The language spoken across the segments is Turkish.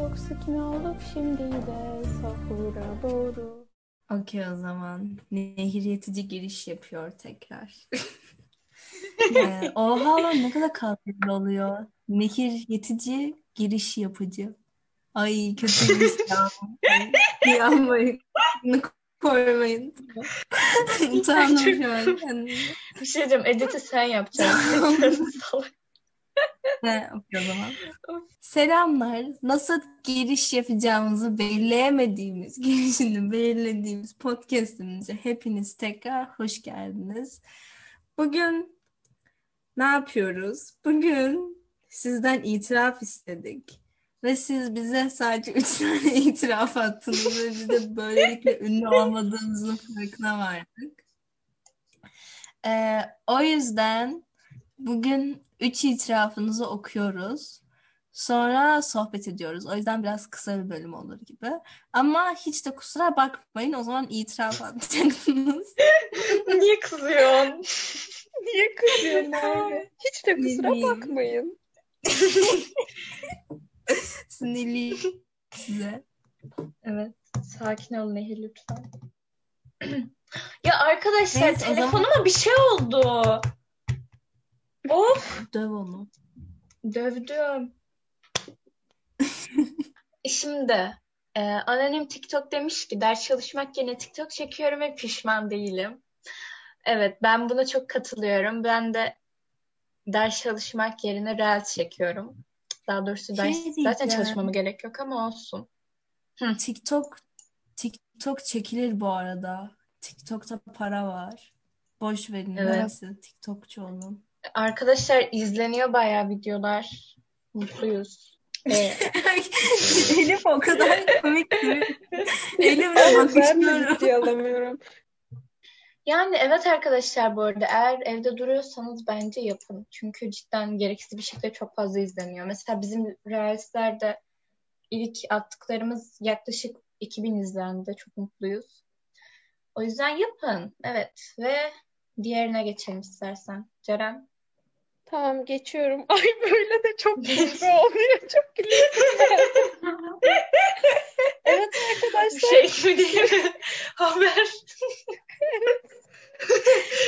toksik mi olduk şimdi de sahura doğru. Okey o zaman. Nehir yetici giriş yapıyor tekrar. ee, oha lan ne kadar kavgalı oluyor. Nehir yetici giriş yapıcı. Ay kötüymüş ya. Yanmayın. Koymayın. Şu an kendime. Bir şey diyeceğim. Edit'i sen yapacaksın. Ne o zaman? Selamlar. Nasıl giriş yapacağımızı belirleyemediğimiz, girişini belirlediğimiz podcast'imize hepiniz tekrar hoş geldiniz. Bugün ne yapıyoruz? Bugün sizden itiraf istedik. Ve siz bize sadece üç tane itiraf attınız ve biz de böylelikle ünlü olmadığımızın farkına vardık. Ee, o yüzden bugün üç itirafınızı okuyoruz. Sonra sohbet ediyoruz. O yüzden biraz kısa bir bölüm olur gibi. Ama hiç de kusura bakmayın. O zaman itiraf atacaksınız. Niye kızıyorsun? Niye kızıyorsun abi? Hiç de kusura bileyim. bakmayın. Sinirliyim size. Evet. Sakin ol Nehir lütfen. ya arkadaşlar Neyse, o zaman- telefonuma bir şey oldu. Of. Döv onu. Dövdüm. Şimdi e, anonim TikTok demiş ki ders çalışmak yerine TikTok çekiyorum ve pişman değilim. Evet ben buna çok katılıyorum. Ben de ders çalışmak yerine Reels çekiyorum. Daha doğrusu Şey ders zaten diyeceğim. çalışmama gerek yok ama olsun. TikTok TikTok çekilir bu arada. TikTok'ta para var. Boş verin. Evet. Neresi TikTokçu olun. Arkadaşlar izleniyor bayağı videolar. Mutluyuz. E, Elif o kadar komik ki. Elif'le Ben de bakışıyorum. alamıyorum. Yani evet arkadaşlar bu arada eğer evde duruyorsanız bence yapın. Çünkü cidden gereksiz bir şekilde çok fazla izleniyor. Mesela bizim Reels'lerde ilk attıklarımız yaklaşık 2000 izlendi. Çok mutluyuz. O yüzden yapın. Evet. Ve diğerine geçelim istersen. Ceren. Tamam geçiyorum. Ay böyle de çok keyifli oluyor. Çok gülüyorum. evet arkadaşlar. Şey mi? Haber.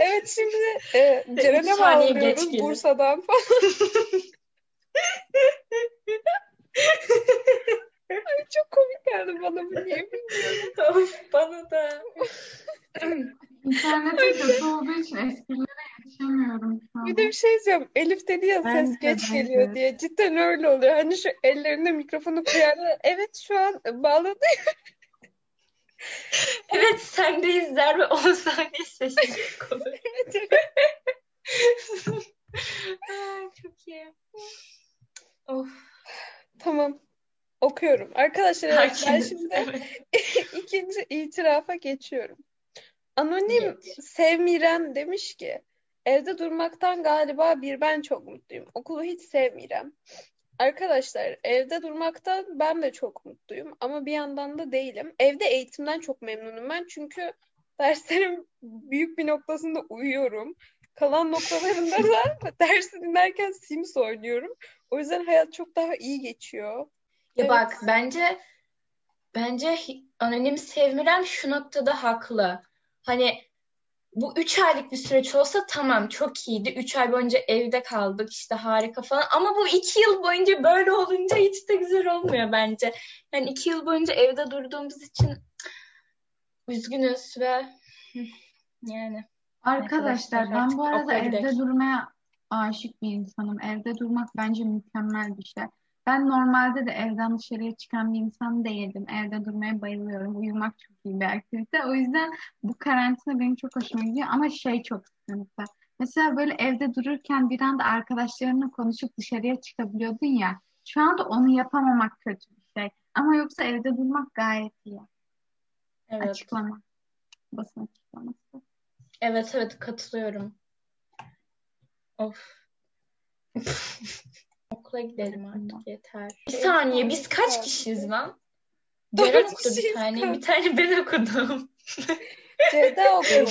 Evet şimdi e, Ceren'e bağlıyoruz. Bursa'dan falan. Ay çok komik geldi bana bu niye bilmiyorum. Of, bana da. İnternetim kötü olduğu için esprilere şu an. Bir de bir şey diyeceğim. Elif dedi ya Ben ses de, geç ben geliyor de. diye. Cidden öyle oluyor. Hani şu ellerine mikrofonu koyarlar. Evet şu an bağladı. Evet sendeyiz der ve 10 saniye sessizlik olur. Ay, çok iyi. Of. Tamam. Okuyorum. Arkadaşlar evet, ben şimdi evet. ikinci itirafa geçiyorum. Anonim Geç. Sevmiren demiş ki evde durmaktan galiba bir ben çok mutluyum. Okulu hiç sevmiyorum. Arkadaşlar evde durmaktan ben de çok mutluyum ama bir yandan da değilim. Evde eğitimden çok memnunum ben çünkü derslerin büyük bir noktasında uyuyorum. Kalan noktalarında da dersi dinlerken Sims oynuyorum. O yüzden hayat çok daha iyi geçiyor. Ya Evet. bak bence bence anonim sevmiren şu noktada haklı. Hani bu üç aylık bir süreç olsa tamam çok iyiydi. Üç ay boyunca evde kaldık işte harika falan. Ama bu iki yıl boyunca böyle olunca hiç de güzel olmuyor bence. Yani iki yıl boyunca evde durduğumuz için üzgünüz ve yani Arkadaşlar ben bu arada evde gidelim. durmaya aşık bir insanım. Evde durmak bence mükemmel bir şey. Ben normalde de evden dışarıya çıkan bir insan değildim. Evde durmaya bayılıyorum. Uyumak çok iyi bir aktivite. O yüzden bu karantina benim çok hoşuma gidiyor. Ama şey çok sıkıntı. Mesela böyle evde dururken bir anda arkadaşlarınla konuşup dışarıya çıkabiliyordun ya. Şu anda onu yapamamak kötü bir şey. Ama yoksa evde durmak gayet iyi. evet. Açıklama. Basın açıklaması. Evet evet katılıyorum. Of. Okula gidelim artık yeter. Bir saniye biz kaç kişiyiz lan? Ceren okudu bir tane. Bir tane ben okudum. Ceyda okuyor.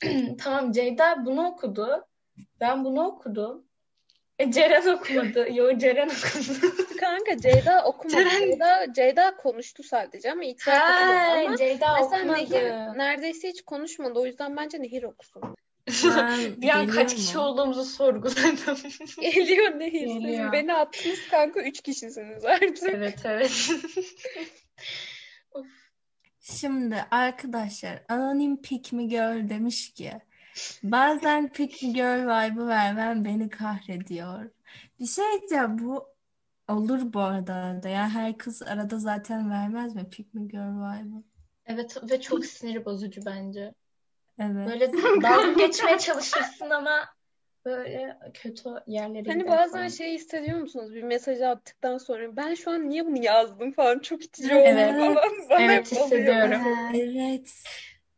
Tamam Ceyda bunu okudu. Ben bunu okudum. E, Ceren okumadı. Yo Ceren okudu. Kanka Ceyda okumadı. Ceren- Ceyda, Ceyda konuştu sadece ama itiraf etmedi. Ama Ceyda okumadı. Nehir neredeyse hiç konuşmadı. O yüzden bence Nehir okusun. Ben Bir an kaç kişi mu? olduğumuzu sorguladım. Geliyor. Siz Geliyor. beni attınız kanka. Üç kişisiniz artık. evet evet. Şimdi arkadaşlar Anonim Pick Me Girl demiş ki bazen Pick Me Girl vibe'ı vermen beni kahrediyor. Bir şey diyeceğim bu olur bu arada da yani her kız arada zaten vermez mi Pick Me Girl vibe'ı? Evet ve çok sinir bozucu bence. Evet. Böyle dalga geçmeye çalışırsın ama böyle kötü yerlere Hani gider bazen falan. şey hissediyor musunuz? Bir mesajı attıktan sonra ben şu an niye bunu yazdım falan çok itici Evet. oluyor falan. Bana Evet, hep oluyor. hissediyorum. Evet.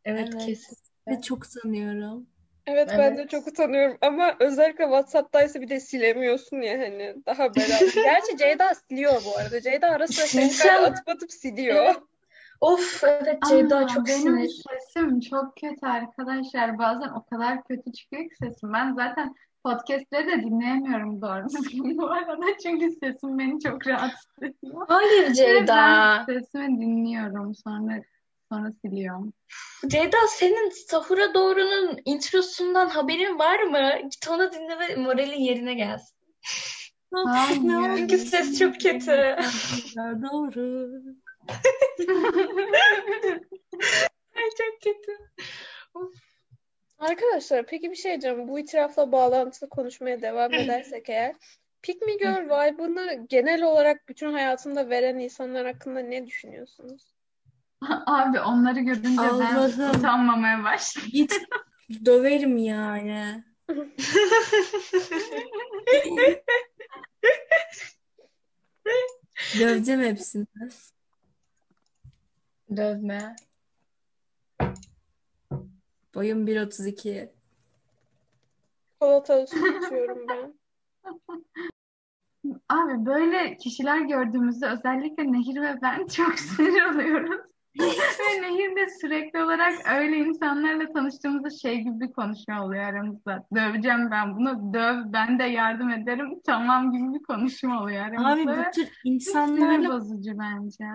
Evet Evet. kesin. Ve çok sanıyorum. Evet ben de Evet. çok utanıyorum ama özellikle WhatsApp'taysa bir de silemiyorsun ya hani daha beraber. Gerçi Ceyda siliyor bu arada. Ceyda ara sıra tekrar atıp atıp siliyor. Of evet Ceyda Ama çok benim sinir. sesim çok kötü arkadaşlar. Bazen o kadar kötü çıkıyor ki sesim. Ben zaten podcastleri de dinleyemiyorum doğru düzgün bu arada. Çünkü sesim beni çok rahatsız ediyor. Hayır Ceyda. ben sesimi dinliyorum sonra sonra siliyorum. Ceyda senin Sahura Doğru'nun introsundan haberin var mı? Git onu dinle ve moralin yerine gelsin. Hayır. Çünkü ses çok kötü. Doğru. Ay çok kötü. Arkadaşlar peki bir şey diyeceğim. Bu itirafla bağlantılı konuşmaya devam edersek eğer Pick Me Girl vibe'ını genel olarak bütün hayatında veren insanlar hakkında ne düşünüyorsunuz? Abi onları görünce ben Allah'ım. utanmamaya başladım. Git döverim yani. Döveceğim hepsini. Dövme. Boyum 1.32. Çikolatalı süt içiyorum ben. Abi böyle kişiler gördüğümüzde özellikle Nehir ve ben çok sinir oluyoruz. Ve Nehir de sürekli olarak öyle insanlarla tanıştığımızda şey gibi bir konuşma oluyor aramızda. Döveceğim ben bunu, döv, ben de yardım ederim, tamam gibi bir konuşma oluyor Abi aramızda. bu Ve tür sinir insanlarla bozucu bence.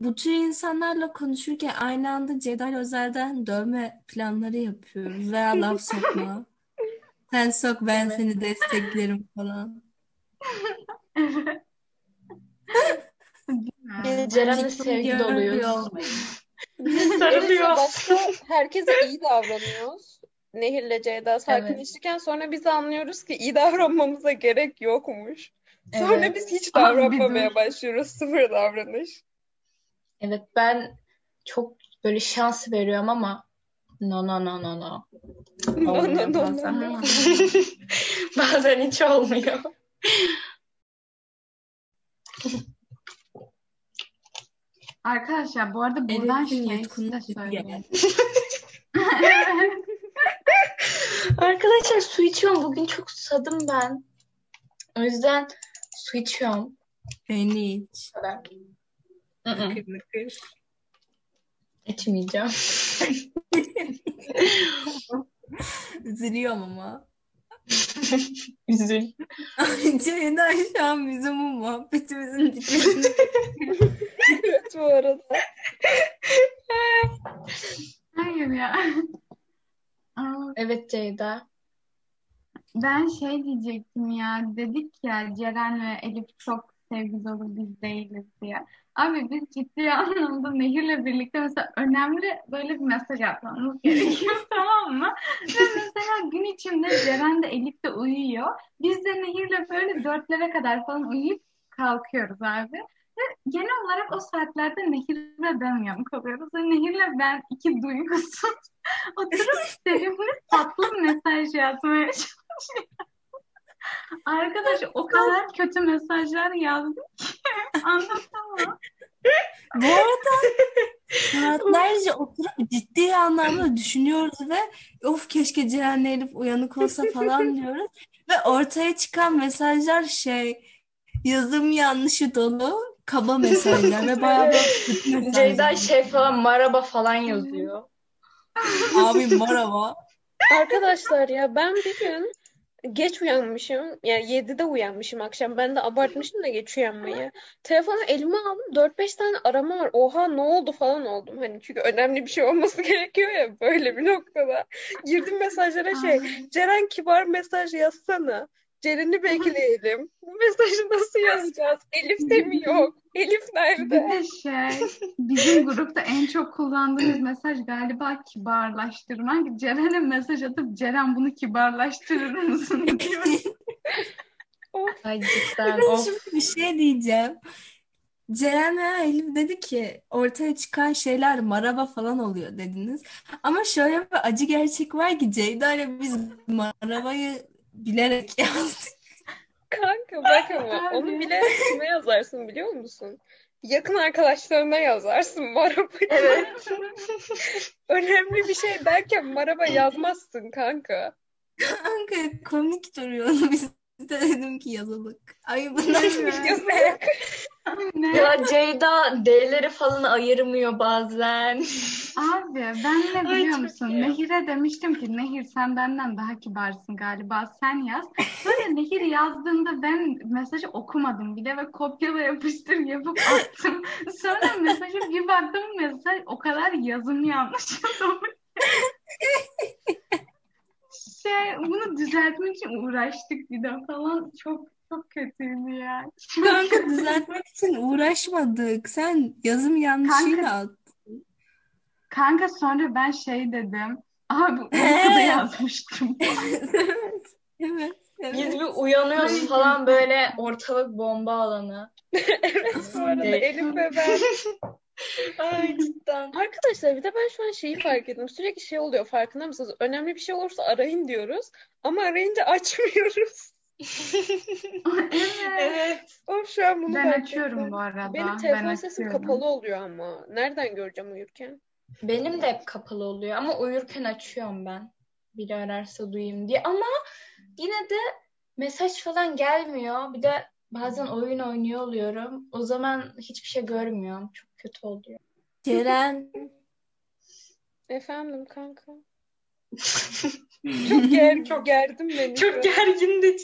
Bu tür insanlarla konuşurken aynı anda Ceyda Özel'den dövme planları yapıyoruz veya laf sokma. Sen sok ben Evet. seni desteklerim falan. Evet. Biz Ceren'le sevgi doluyuz. olmayın. Sarılıyor. Başta herkese iyi davranıyoruz. Nehir'le Ceyda sakinleşirken sonra biz anlıyoruz ki iyi davranmamıza gerek yokmuş. Sonra Evet. biz hiç Abi davranmamaya dur. başlıyoruz. Sıfır davranış. Evet ben çok böyle şans veriyorum ama no no no no no. No, Olmuyor no, no, no, bazen. no. Bazen hiç olmuyor. Arkadaşlar bu arada buradan Elif'in şey söyleyeyim. Evet. Arkadaşlar su içiyorum. Bugün çok susadım ben. O yüzden su içiyorum. Beni hiç. Bu nakır. İçmeyeceğim. Üzülüyorum ama. Üzül. Ceyda şu an bizim bu muhabbetimizin bitmesini Evet bu arada. Hayır ya. Aa, Evet Ceyda. Ben şey diyecektim ya dedik ya Ceren ve Elif çok sevgi dolu biz değiliz diye. Abi biz ciddi anlamda Nehir'le birlikte mesela önemli böyle bir mesaj atmamız gerekiyor tamam mı? Ve mesela gün içinde Ceren de Elif de uyuyor. Biz de Nehir'le böyle dörtlere kadar falan uyuyup kalkıyoruz abi. Ve genel olarak o saatlerde Nehir ve ben uyanık oluyoruz. Ve Nehir'le ben iki duygusuz oturup sevimli tatlı mesaj yazmaya çalışıyoruz. Arkadaş o kadar kötü mesajlar yazdım ki anlatamam. Bu arada saatlerce oturup ciddi anlamda düşünüyoruz ve of keşke Ceren'le Elif uyanık olsa falan diyoruz. Ve ortaya çıkan mesajlar şey yazım yanlışı dolu kaba mesajlar ve bayağı böyle. Ceyda şey falan maraba falan yazıyor. Abi merhaba. Arkadaşlar ya ben bir gün Geç uyanmışım. Yani 7'de uyanmışım akşam. Ben de abartmışım da geç uyanmayı. Telefonu elime aldım. 4-5 tane arama var. Oha ne oldu falan oldum. Hani çünkü önemli bir şey olması gerekiyor ya böyle bir noktada. Girdim mesajlara şey. Ceren kibar mesaj yazsana. Ceren'i bekleyelim. Bu mesajı nasıl yazacağız? Elif de mi yok? Elif Bir nerede? de şey, bizim grupta en çok kullandığımız mesaj galiba kibarlaştırmak. Ceren'e mesaj atıp Ceren bunu kibarlaştırır mısın diyor. Ay cidden Ben of. şimdi bir şey diyeceğim. Ceren ve Elif dedi ki ortaya çıkan şeyler maraba falan oluyor dediniz. Ama şöyle bir acı gerçek var ki Ceyda ile biz marabayı bilerek yazdık. Kanka bak ama onu bile kime yazarsın biliyor musun? Yakın arkadaşlarına yazarsın maraba. Evet. Önemli bir şey derken maraba yazmazsın kanka. Kanka komik duruyordu. Biz de dedim ki yazalım. Ay bunlar Yazık. Ne? Ya Ceyda D'leri falan ayırmıyor bazen. Abi ben ne Ay, biliyor çok musun? iyi. Nehir'e demiştim ki Nehir sen benden daha kibarsın galiba sen yaz. Sonra Nehir yazdığında ben mesajı okumadım bile ve kopyala yapıştır yapıp attım. Sonra mesajı bir baktım mesaj o kadar yazım yanlış Şey, bunu düzeltmek için uğraştık bir de falan. Çok çok kötüydü ya. Kanka düzeltmek için uğraşmadık. Sen yazım yanlışıyla at. Kanka sonra ben şey dedim. Abi ortada yazmıştım. Evet. Evet. Biz Evet. bir uyanıyoruz falan böyle ortalık bomba alanı. Evet bu arada Evet. Elif ve ben. Ay cidden. Arkadaşlar bir de ben şu an şeyi fark ettim. Sürekli şey oluyor farkında mısınız? Önemli bir şey olursa arayın diyoruz. Ama arayınca açmıyoruz. Evet. Evet. Of şu an bunu Ben açıyorum ettim. bu arada. Benim Ben telefon sesim açıyorum. kapalı oluyor ama. Nereden göreceğim uyurken? Benim de hep kapalı oluyor ama uyurken açıyorum ben. Biri ararsa duyayım diye. Ama yine de mesaj falan gelmiyor. Bir de bazen oyun oynuyor oluyorum. O zaman hiçbir şey görmüyorum. Çok kötü oluyor. Ceren Efendim kanka. Çok ger çok gerdim beni. Çok gergindi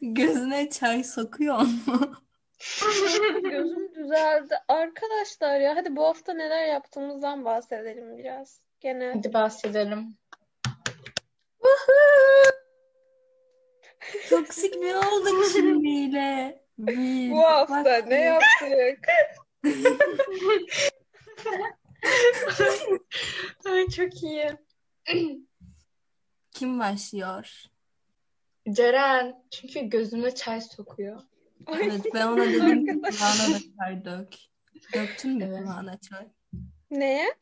gözüne çay sokuyor mu? Gözüm düzeldi. Arkadaşlar ya hadi bu hafta neler yaptığımızdan bahsedelim biraz. Genel. Hadi bahsedelim. Toksik mi olduk şimdiyle? Bir, Bu hafta bak- ne yaptık? Ay çok iyi. Kim başlıyor? Ceren. Çünkü gözüme çay sokuyor. Evet ben ona dedim kulağına da çay dök. Döktün mü Evet. kulağına çay? Neye?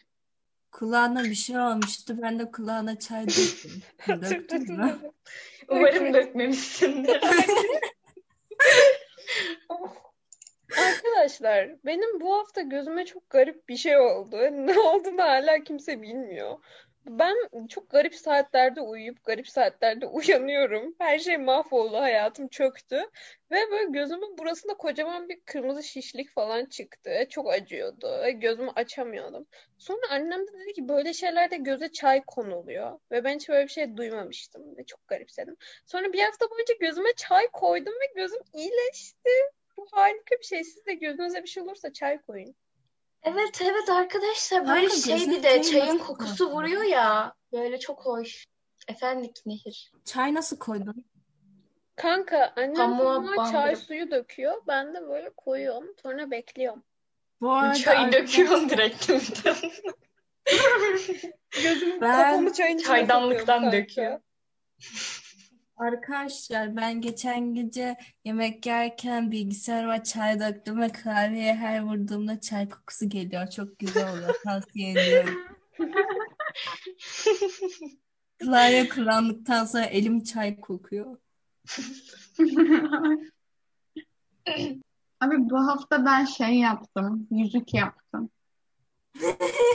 Kulağına bir şey olmuştu. Ben de kulağına çay döktüm. Döktün mü? Umarım dökmemişsindir. Of. Arkadaşlar benim bu hafta gözüme çok garip bir şey oldu. Ne olduğunu hala kimse bilmiyor. Ben çok garip saatlerde uyuyup garip saatlerde uyanıyorum. Her şey mahvoldu, hayatım çöktü. Ve böyle gözümün burasında kocaman bir kırmızı şişlik falan çıktı. Çok acıyordu ve gözümü açamıyordum. Sonra annem de dedi ki böyle şeylerde göze çay konuluyor. Ve ben hiç böyle bir şey duymamıştım ve çok garipsedim. Sonra bir hafta boyunca gözüme çay koydum ve gözüm iyileşti. Bu harika bir şey. Siz de gözünüze bir şey olursa çay koyun. Evet evet arkadaşlar böyle Kanka, şey bir de çay çayın nasıl kokusu koydun? vuruyor ya. Böyle çok hoş. Efendim Nehir. Çay nasıl koydun? Kanka annem Pamuğa pamuğa çay bandırıp- suyu döküyor. Ben de böyle koyuyorum. Sonra bekliyorum. Bu arada Çayı arkadaşlar- döküyorsun direkt. Gözüm Ben kafamı çayın içine Çaydanlıktan döküyor. Arkadaşlar ben geçen gece yemek yerken bilgisayarıma çay döktüm ve klavyeye her vurduğumda çay kokusu geliyor. Çok güzel oluyor. Tavsiye ediyorum. Klavye kullandıktan sonra elim çay kokuyor. Abi bu hafta ben şey yaptım. Yüzük yaptım.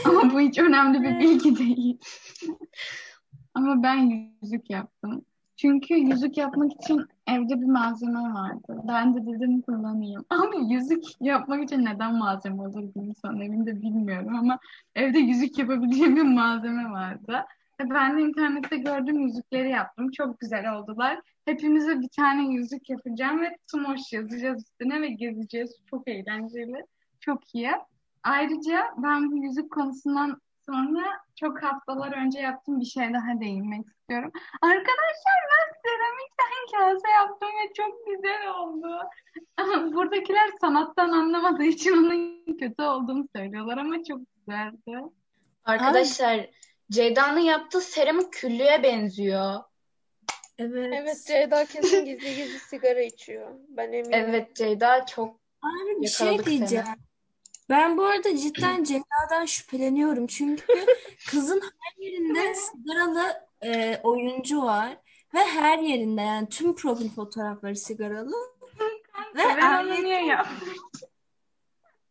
Ama bu hiç önemli bir bilgi değil. Ama ben yüzük yaptım. Çünkü yüzük yapmak için evde bir malzeme vardı. Ben de dedim kullanayım. Abi yüzük yapmak için neden malzeme olur bir insan evinde bilmiyorum ama evde yüzük yapabileceğim bir malzeme vardı. Ve ben de internette gördüğüm yüzükleri yaptım. Çok güzel oldular. Hepimize bir tane yüzük yapacağım ve Tumoş yazacağız üstüne ve gezeceğiz. Çok eğlenceli. Çok iyi. Ayrıca ben bu yüzük konusundan sonra çok haftalar önce yaptığım bir şey daha değinmek istiyorum. Arkadaşlar ben seramikten kase yaptım ve çok güzel oldu. Buradakiler sanattan anlamadığı için onun kötü olduğunu söylüyorlar ama çok güzeldi. Arkadaşlar Ceyda'nın yaptığı seramik küllüğe benziyor. Evet. Evet Ceyda kesin gizli gizli sigara içiyor. Ben eminim. Evet şey çok Abi bir şey Yakaladık seni. Ben bu arada cidden Ceyda'dan şüpheleniyorum. Çünkü kızın her yerinde sigaralı e, oyuncu var. Ve her yerinde yani tüm profil fotoğrafları sigaralı. Ve ayrıyetten,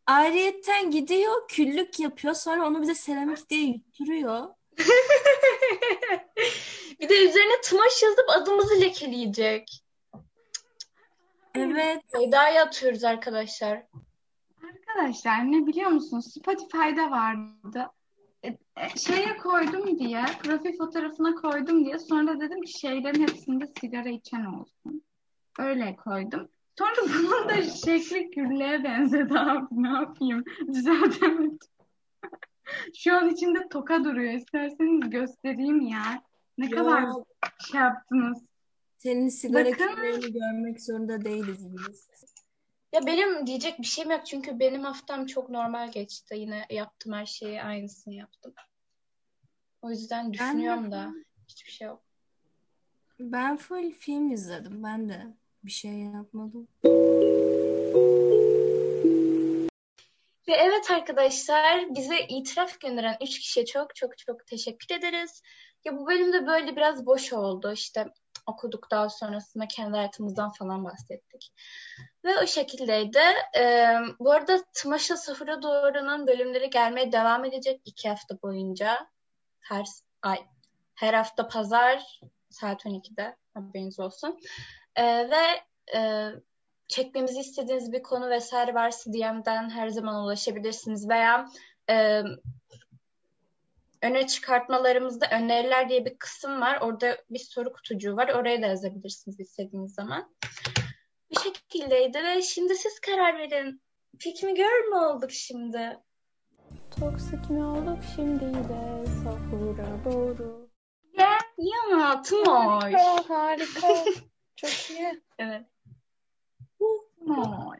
ayrıyetten gidiyor küllük yapıyor. Sonra onu bize seramik diye yutturuyor. bir de üzerine tımaş yazıp adımızı lekeleyecek. Evet. Ceyda'ya atıyoruz arkadaşlar. Arkadaşlar ne biliyor musunuz? Spotify'da vardı. E, e, şeye koydum diye, profil fotoğrafına koydum diye sonra dedim ki şeylerin hepsinde sigara içen olsun. Öyle koydum. Sonra bunun da şekli küllüğe benzedi abi. Ne yapayım? Düzeltemedim. Şu an içinde toka duruyor. İsterseniz göstereyim ya. Ne Ya. kadar şey yaptınız. Senin sigara Bakın. görmek zorunda değiliz biz. Ya benim diyecek bir şeyim yok çünkü benim haftam çok normal geçti. Yine yaptım her şeyi aynısını yaptım. O yüzden düşünüyorum da hiçbir şey yok. Ben full film izledim. Ben de bir şey yapmadım. Ve evet arkadaşlar bize itiraf gönderen üç kişiye çok çok çok teşekkür ederiz. Ya bu bölümde böyle biraz boş oldu. İşte okuduk daha sonrasında kendi hayatımızdan falan bahsettik. Ve o şekildeydi. Ee, bu arada Tımaşa Sıfıra Doğru'nun bölümleri gelmeye devam edecek iki hafta boyunca. Her ay, her hafta pazar saat 12'de haberiniz olsun. Ee, ve e, çekmemizi istediğiniz bir konu vesaire varsa DM'den her zaman ulaşabilirsiniz veya e, öne çıkartmalarımızda öneriler diye bir kısım var. Orada bir soru kutucuğu var. Oraya da yazabilirsiniz istediğiniz zaman. Bu şekildeydi ve şimdi siz karar verin. Pick mi girl mü olduk şimdi? Toksik mi olduk şimdi de sahura doğru. Ya Tımoş. Harika, harika. Çok iyi. Evet. Noy.